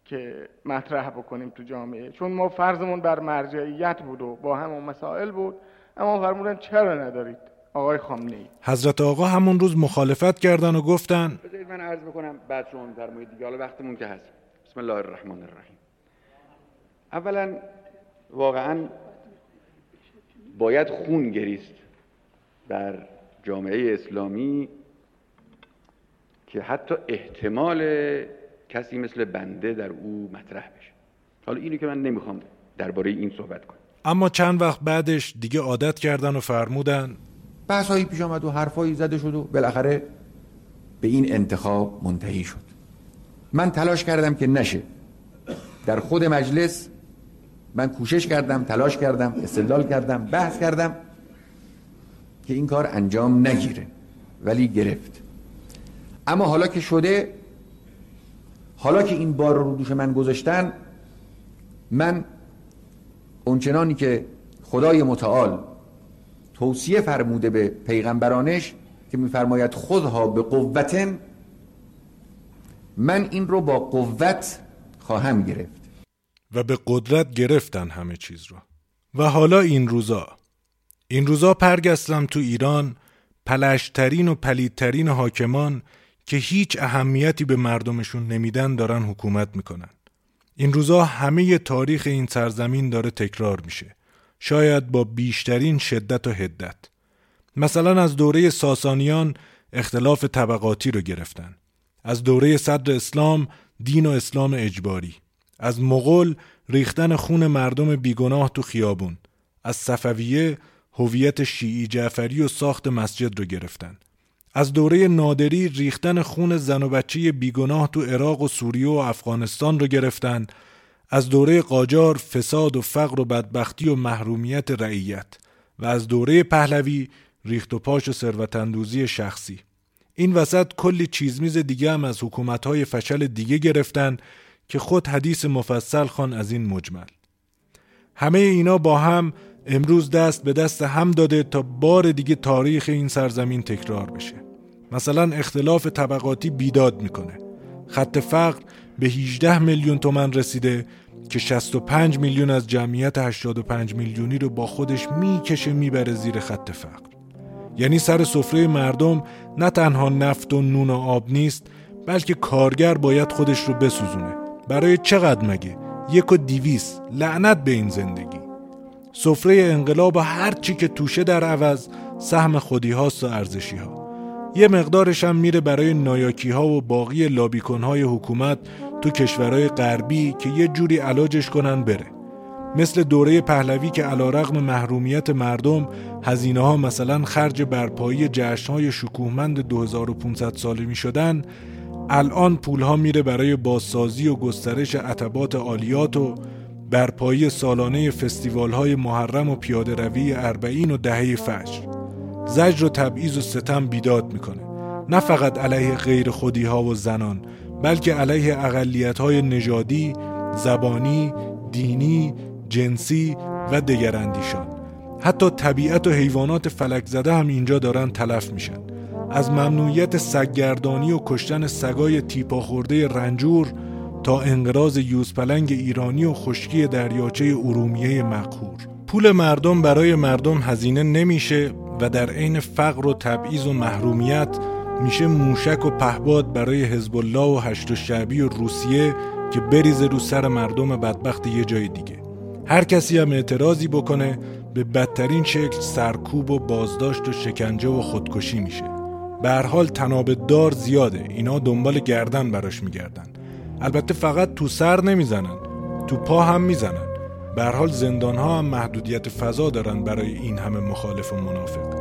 که مطرح بکنیم تو جامعه. چون ما فرضمون بر مرجعیت بود و با همون مسائل بود اما فرمودن چرا ندارید؟ آقای خامنه ای حضرت آقا همون روز مخالفت کردن و گفتن بذارید من عرض بکنم بعد شما میفرمایید دیگه. حالا وقتمون که هست. بسم الله الرحمن الرحیم. اولا واقعا باید خون گریست در جامعه اسلامی که حتی احتمال کسی مثل بنده در او مطرح بشه. حالا اینو که من نمی‌خوام درباره این صحبت کنم. اما چند وقت بعدش دیگه عادت کردن و فرمودن بحثایی پیش آمد و حرفایی زده شد و بالاخره به این انتخاب منتهی شد. من تلاش کردم که نشه. در خود مجلس من کوشش کردم تلاش کردم استدلال کردم بحث کردم که این کار انجام نگیره ولی گرفت. اما حالا که شده حالا که این بار رو دوش من گذاشتن من اونچنانی که خدای متعال توصیه فرموده به پیغمبرانش که میفرماید خودها به قوتن من این رو با قوت خواهم گرفت. و به قدرت گرفتن همه چیز رو. و حالا این روزا. این روزا پرگستم تو ایران پلشترین و پلیدترین حاکمان که هیچ اهمیتی به مردمشون نمیدن دارن حکومت می‌کنن. این روزا همه تاریخ این سرزمین داره تکرار میشه. شاید با بیشترین شدت و هدت مثلا از دوره ساسانیان اختلاف طبقاتی رو گرفتن. از دوره صدر اسلام دین و اسلام اجباری. از مغول ریختن خون مردم بیگناه تو خیابون. از صفویه هویت شیعی جعفری و ساخت مسجد رو گرفتن. از دوره نادری ریختن خون زن و بچه بیگناه تو عراق و سوریه و افغانستان رو گرفتن. از دوره قاجار فساد و فقر و بدبختی و محرومیت رعیت. و از دوره پهلوی ریخت و پاش و ثروتاندوزی شخصی. این وسط کلی چیزمیز دیگه هم از حکومتهای فشل دیگه گرفتن که خود حدیث مفصل خان از این مجمل. همه اینا با هم امروز دست به دست هم داده تا بار دیگه تاریخ این سرزمین تکرار بشه. مثلا اختلاف طبقاتی بیداد می‌کنه. خط فقر به 18 میلیون تومن رسیده که 65 میلیون از جمعیت 85 میلیونی رو با خودش می‌کشه می‌بره زیر خط فقر. یعنی سر سفره مردم نه تنها نفت و نون و آب نیست بلکه کارگر باید خودش رو بسوزونه. برای چقدر مگه؟ یک و دیویس لعنت به این زندگی. سفره انقلاب و هر چی که توشه در عوض سهم خودی هاست و ارزشی ها یه مقدارش هم میره برای نایاکی ها و باقی لابیکن های حکومت تو کشورهای غربی که یه جوری علاجش کنن بره. مثل دوره پهلوی که علا رغم محرومیت مردم هزینه ها مثلا خرج برپایی جشن های شکوهمند 2500 ساله می شدن الان پول ها میره برای بازسازی و گسترش عتبات عالیات و برپایی سالانه فستیوال های محرم و پیاده روی اربعین و دهه فجر. زجر و تبعیض و ستم بیداد می‌کنه. نه فقط علیه غیر خودی ها و زنان بلکه علیه اقلیت های نژادی، زبانی، دینی، جنسی و دگراندیشان حتی طبیعت و حیوانات فلک زده هم اینجا دارن تلف میشن. از ممنوعیت سگگردانی و کشتن سگای تیپا خورده رنجور تا انقراض یوزپلنگ ایرانی و خشکی دریاچه ارومیه مقهور. پول مردم برای مردم هزینه نمیشه. و در عین فقر و تبعیض و محرومیت میشه موشک و پهباد برای حزب الله و هشت و شعبی و روسیه که بریزه رو سر مردم بدبخت یه جای دیگه. هر کسی هم اعتراضی بکنه به بدترین شکل سرکوب و بازداشت و شکنجه و خودکشی میشه. به هر حال تناب دار زیاده اینا دنبال گردن براش میگردن. البته فقط تو سر نمی‌زنن تو پا هم می‌زنن. به حال زندان ها هم محدودیت فضا دارن برای این همه مخالف و منافق.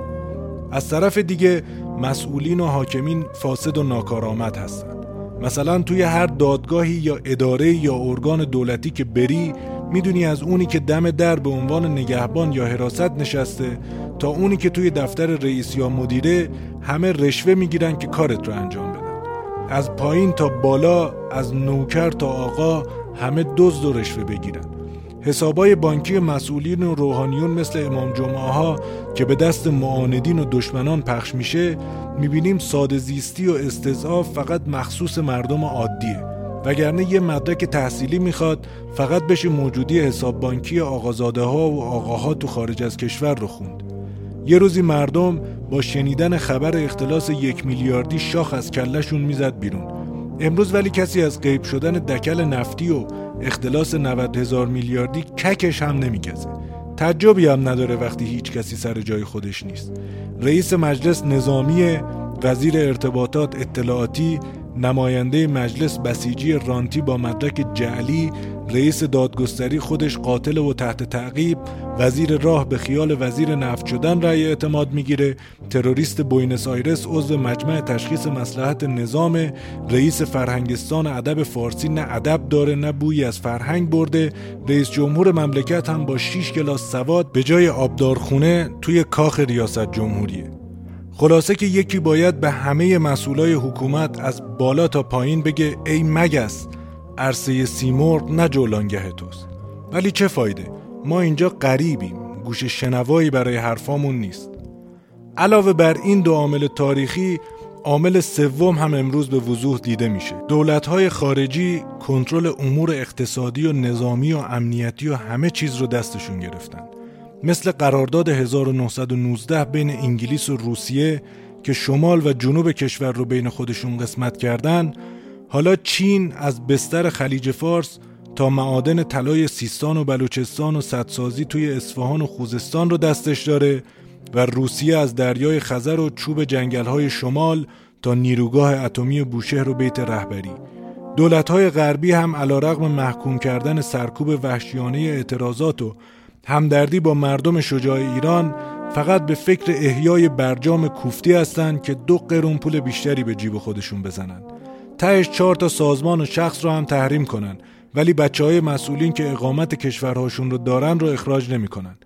از طرف دیگه مسئولین و حاکمین فاسد و ناکارآمد هستند. مثلا توی هر دادگاهی یا اداره یا ارگان دولتی که بری می‌دونی از اونی که دم در به عنوان نگهبان یا حراست نشسته تا اونی که توی دفتر رئیس یا مدیره همه رشوه می‌گیرن که کارت رو انجام بدن. از پایین تا بالا از نوکر تا آقا همه دزد و رشوه بگیرن. حسابای بانکی مسئولین و روحانیون مثل امام جمعه ها که به دست معاندین و دشمنان پخش میشه می‌بینیم ساده زیستی و استضعاف فقط مخصوص مردم عادیه. وگرنه یه مدرک تحصیلی می‌خواد فقط بشه موجودی حساب بانکی آقازاده ها و آقاها تو خارج از کشور رو خوند. یه روزی مردم با شنیدن خبر اختلاس یک میلیاردی شاخ از کلشون می‌زد بیرون. امروز ولی کسی از غیب شدن دکل نفتی و اختلاس 90 هزار میلیاردی ککش هم نمیگزه. تعجبی هم نداره وقتی هیچ کسی سر جای خودش نیست. رئیس مجلس نظامی وزیر ارتباطات اطلاعاتی نماینده مجلس بسیجی رانتی با مدرک جعلی رئیس دادگستری خودش قاتل و تحت تعقیب وزیر راه به خیال وزیر نفت شدن رأی اعتماد می‌گیره تروریست بوینس آیرس عضو مجمع تشخیص مصلحت نظام رئیس فرهنگستان ادب فارسی نه ادب داره نه بویی از فرهنگ برده رئیس جمهور مملکت هم با 6 کلاس سواد به جای آبدارخونه توی کاخ ریاست جمهوریه. خلاصه که یکی باید به همه مسئولای حکومت از بالا تا پایین بگه ای مگس عرصه سیمرغ نه جولانگه توست. ولی چه فایده؟ ما اینجا غریبیم. گوش شنوایی برای حرفامون نیست. علاوه بر این دو عامل تاریخی عامل سوم هم امروز به وضوح دیده میشه. دولت‌های خارجی کنترل امور اقتصادی و نظامی و امنیتی و همه چیز رو دستشون گرفتن. مثل قرارداد 1919 بین انگلیس و روسیه که شمال و جنوب کشور رو بین خودشون قسمت کردن حالا چین از بستر خلیج فارس تا معادن طلای سیستان و بلوچستان و سدسازی توی اصفهان و خوزستان رو دستش داره و روسیه از دریای خزر و چوب جنگل‌های شمال تا نیروگاه اتمی بوشهر و بیت رهبری. دولت‌های غربی هم علیرغم محکوم کردن سرکوب وحشیانه اعتراضات و همدردی با مردم شجاع ایران فقط به فکر احیای برجام کوفتی هستند که دو قرون پول بیشتری به جیب خودشون بزنن تهش چهار تا سازمان و شخص رو هم تحریم کنن ولی بچه های مسئولین که اقامت کشورهاشون رو دارن رو اخراج نمی‌کنن.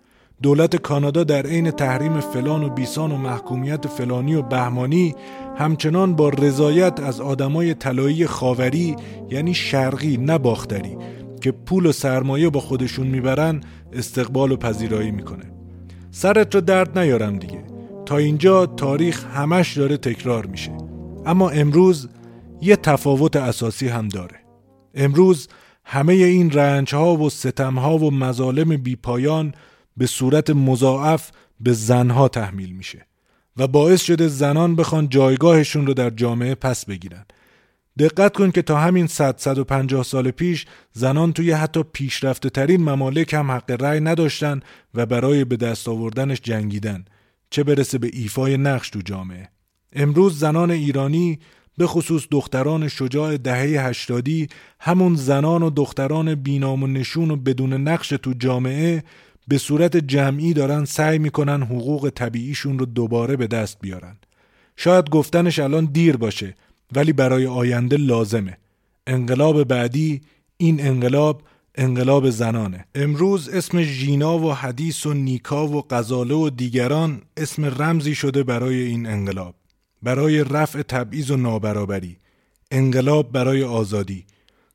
دولت کانادا در عین تحریم فلان و بیسان و محکومیت فلانی و بهمانی همچنان با رضایت از آدمای طلایی خاوری یعنی شرقی نه باختری که پول و سرمایه با خودشون می‌برن استقبال و پذیرایی می‌کنه. سرت رو درد نیارم دیگه. تا اینجا تاریخ همش داره تکرار میشه. اما امروز یه تفاوت اساسی هم داره. امروز همه این رنج ها و ستم ها و مظالم بیپایان به صورت مضاعف به زنها تحمیل میشه و باعث شده زنان بخوان جایگاهشون رو در جامعه پس بگیرن. دقت کن که تا همین 100 150 سال پیش زنان توی حتی پیشرفته ترین ممالک هم حق رأی نداشتن و برای به دست آوردنش جنگیدن چه برسه به ایفای نقش تو جامعه امروز زنان ایرانی به خصوص دختران شجاع دهه هشتادی همون زنان و دختران بینام و نشون و بدون نقش تو جامعه به صورت جمعی دارن سعی می‌کنن حقوق طبیعیشون رو دوباره به دست بیارن. شاید گفتنش الان دیر باشه ولی برای آینده لازمه. انقلاب بعدی این انقلاب انقلاب زنانه. امروز اسم ژینا و حدیث و نیکا و غزاله و دیگران اسم رمزی شده برای این انقلاب. برای رفع تبعیض و نابرابری. انقلاب برای آزادی.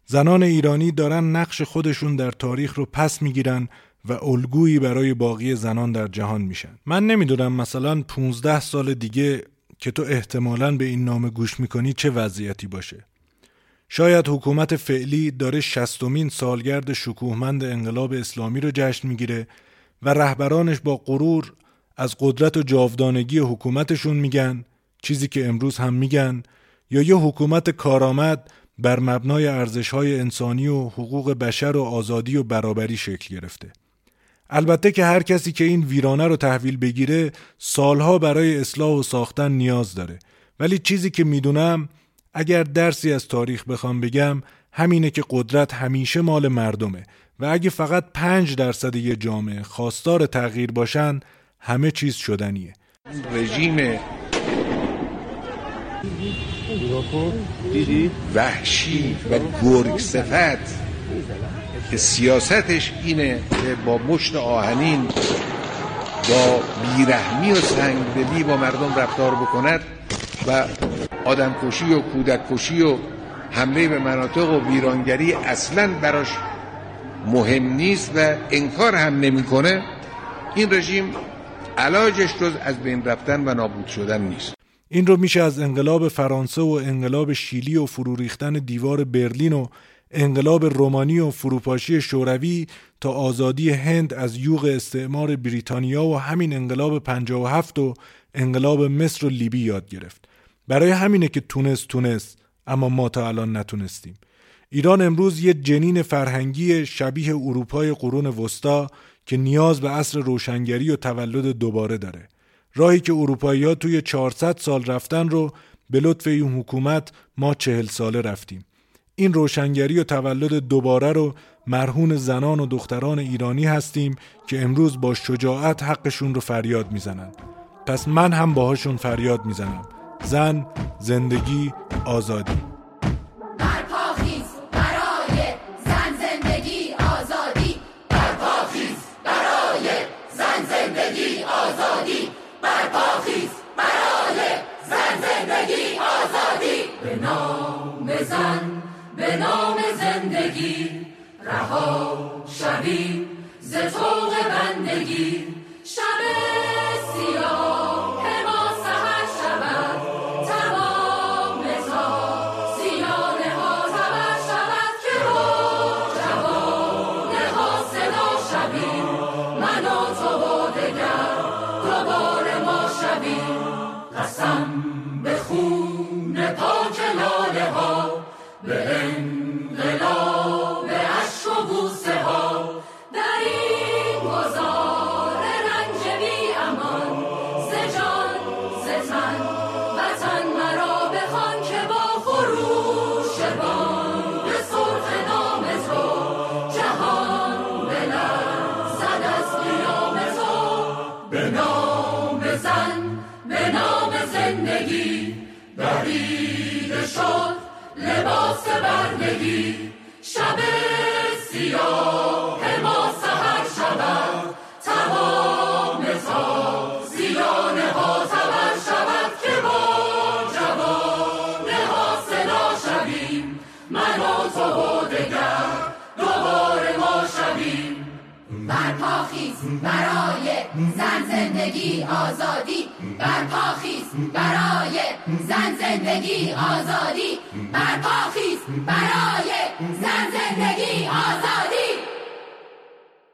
زنان ایرانی دارن نقش خودشون در تاریخ رو پس می‌گیرن و الگویی برای باقی زنان در جهان میشن. من نمی‌دونم مثلا 15 سال دیگه که تو احتمالا به این نام گوش می‌کنی چه وضعیتی باشه. شاید حکومت فعلی داره شستمین سالگرد شکوهمند انقلاب اسلامی رو جشن می‌گیره و رهبرانش با غرور از قدرت و جاودانگی حکومتشون میگن چیزی که امروز هم میگن یا یه حکومت کارآمد بر مبنای ارزش‌های انسانی و حقوق بشر و آزادی و برابری شکل گرفته. البته که هر کسی که این ویرانه رو تحویل بگیره سالها برای اصلاح و ساختن نیاز داره. ولی چیزی که می‌دونم اگر درسی از تاریخ بخوام بگم همینه که قدرت همیشه مال مردمه و اگه فقط پنج درصد یه جامعه خواستار تغییر باشن همه چیز شدنیه. رژیم وحشی و گرگ صفت. که سیاستش اینه که با مشت آهنین با بیرحمی و سنگدلی با مردم رفتار بکند و آدمکشی و کودککشی و حمله به مناطق و ویرانگری اصلا براش مهم نیست و انکار هم نمی‌کنه. این رژیم علاجش جز از بین رفتن و نابود شدن نیست. این رو میشه از انقلاب فرانسه و انقلاب شیلی و فرو ریختن دیوار برلین و انقلاب رومانی و فروپاشی شوروی تا آزادی هند از یوغ استعمار بریتانیا و همین انقلاب 57 و انقلاب مصر و لیبی یاد گرفت. برای همینه که تونست تونست اما ما تا الان نتونستیم. ایران امروز یه جنین فرهنگی شبیه اروپای قرون وسطا که نیاز به عصر روشنگری و تولد دوباره داره. راهی که اروپایی ها توی 400 سال رفتن رو به لطف این حکومت ما چهل ساله رفتیم. این روشنگری و تولد دوباره رو مرهون زنان و دختران ایرانی هستیم که امروز با شجاعت حقشون رو فریاد می‌زنن. پس من هم باهاشون فریاد می‌زنم. زن زندگی آزادی. به نام زندگی رها شویم. ز بندگی شب سیاه شد لباس بردگی شب سیاه ما سهر شود. تمام تازیانه ها تبر شود که با جوانه ها صدا شویم. من و تو و دگر دوباره ما شویم. برپاخیز برای زن زندگی آزادی. برپاخیز برای زن زندگی آزادی. برپاخیز برای زن زندگی آزادی.